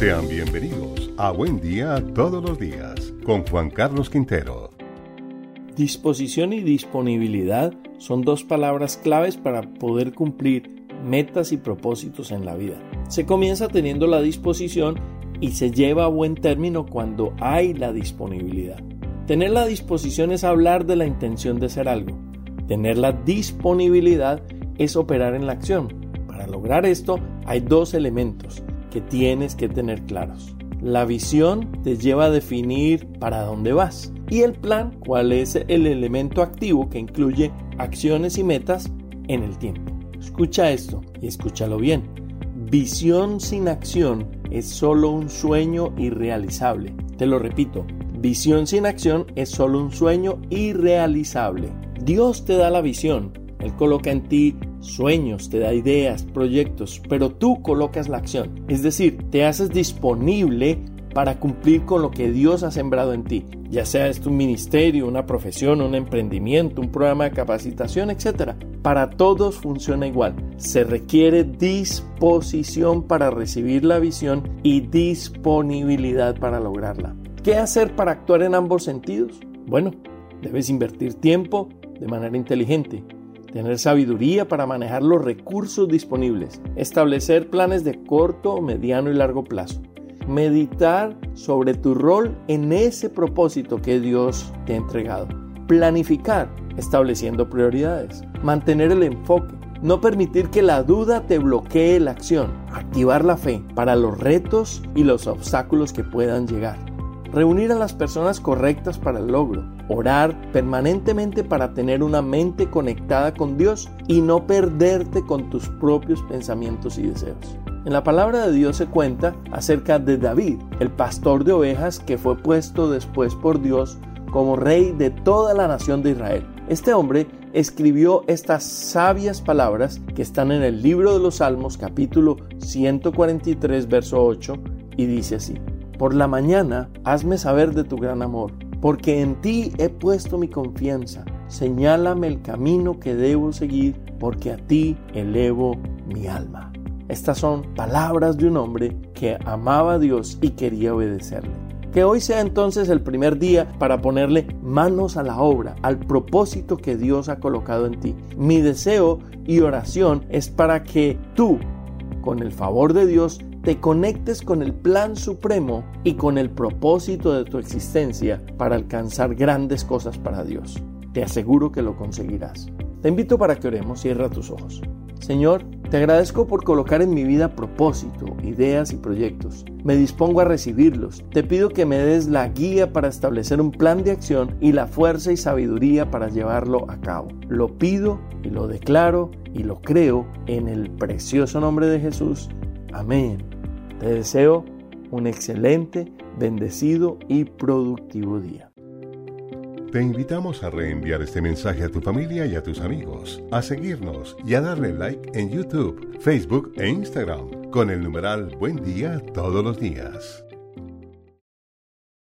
Sean bienvenidos a Buen Día Todos los Días con Juan Carlos Quintero. Disposición y disponibilidad son dos palabras claves para poder cumplir metas y propósitos en la vida. Se comienza teniendo la disposición y se lleva a buen término cuando hay la disponibilidad. Tener la disposición es hablar de la intención de hacer algo. Tener la disponibilidad es operar en la acción. Para lograr esto hay dos elementos que tienes que tener claros. La visión te lleva a definir para dónde vas y el plan cuál es el elemento activo que incluye acciones y metas en el tiempo. Escucha esto y escúchalo bien. Visión sin acción es solo un sueño irrealizable. Te lo repito, visión sin acción es solo un sueño irrealizable. Dios te da la visión, Él coloca en ti sueños, te da ideas, proyectos, pero tú colocas la acción. Es decir, te haces disponible para cumplir con lo que Dios ha sembrado en ti, ya sea es un ministerio, una profesión, un emprendimiento, un programa de capacitación, etc. Para todos funciona igual. Se requiere disposición para recibir la visión y disponibilidad para lograrla. ¿Qué hacer para actuar en ambos sentidos? Bueno, debes invertir tiempo de manera inteligente, tener sabiduría para manejar los recursos disponibles, establecer planes de corto, mediano y largo plazo, meditar sobre tu rol en ese propósito que Dios te ha entregado, planificar estableciendo prioridades, mantener el enfoque, no permitir que la duda te bloquee la acción, activar la fe para los retos y los obstáculos que puedan llegar reunir a las personas correctas para el logro, orar permanentemente para tener una mente conectada con Dios y no perderte con tus propios pensamientos y deseos. En la palabra de Dios se cuenta acerca de David, el pastor de ovejas que fue puesto después por Dios como rey de toda la nación de Israel. Este hombre escribió estas sabias palabras que están en el libro de los Salmos capítulo 143 verso 8 y dice así. Por la mañana, hazme saber de tu gran amor, porque en ti he puesto mi confianza. Señálame el camino que debo seguir, porque a ti elevo mi alma. Estas son palabras de un hombre que amaba a Dios y quería obedecerle. Que hoy sea entonces el primer día para ponerle manos a la obra, al propósito que Dios ha colocado en ti. Mi deseo y oración es para que tú, con el favor de Dios, te conectes con el plan supremo y con el propósito de tu existencia para alcanzar grandes cosas para Dios. Te aseguro que lo conseguirás. Te invito para que oremos, cierra tus ojos. Señor, te agradezco por colocar en mi vida propósito, ideas y proyectos. Me dispongo a recibirlos. Te pido que me des la guía para establecer un plan de acción y la fuerza y sabiduría para llevarlo a cabo. Lo pido y lo declaro y lo creo en el precioso nombre de Jesús. Amén. Te deseo un excelente, bendecido y productivo día. Te invitamos a reenviar este mensaje a tu familia y a tus amigos, a seguirnos y a darle like en YouTube, Facebook e Instagram con el numeral Buen Día todos los días.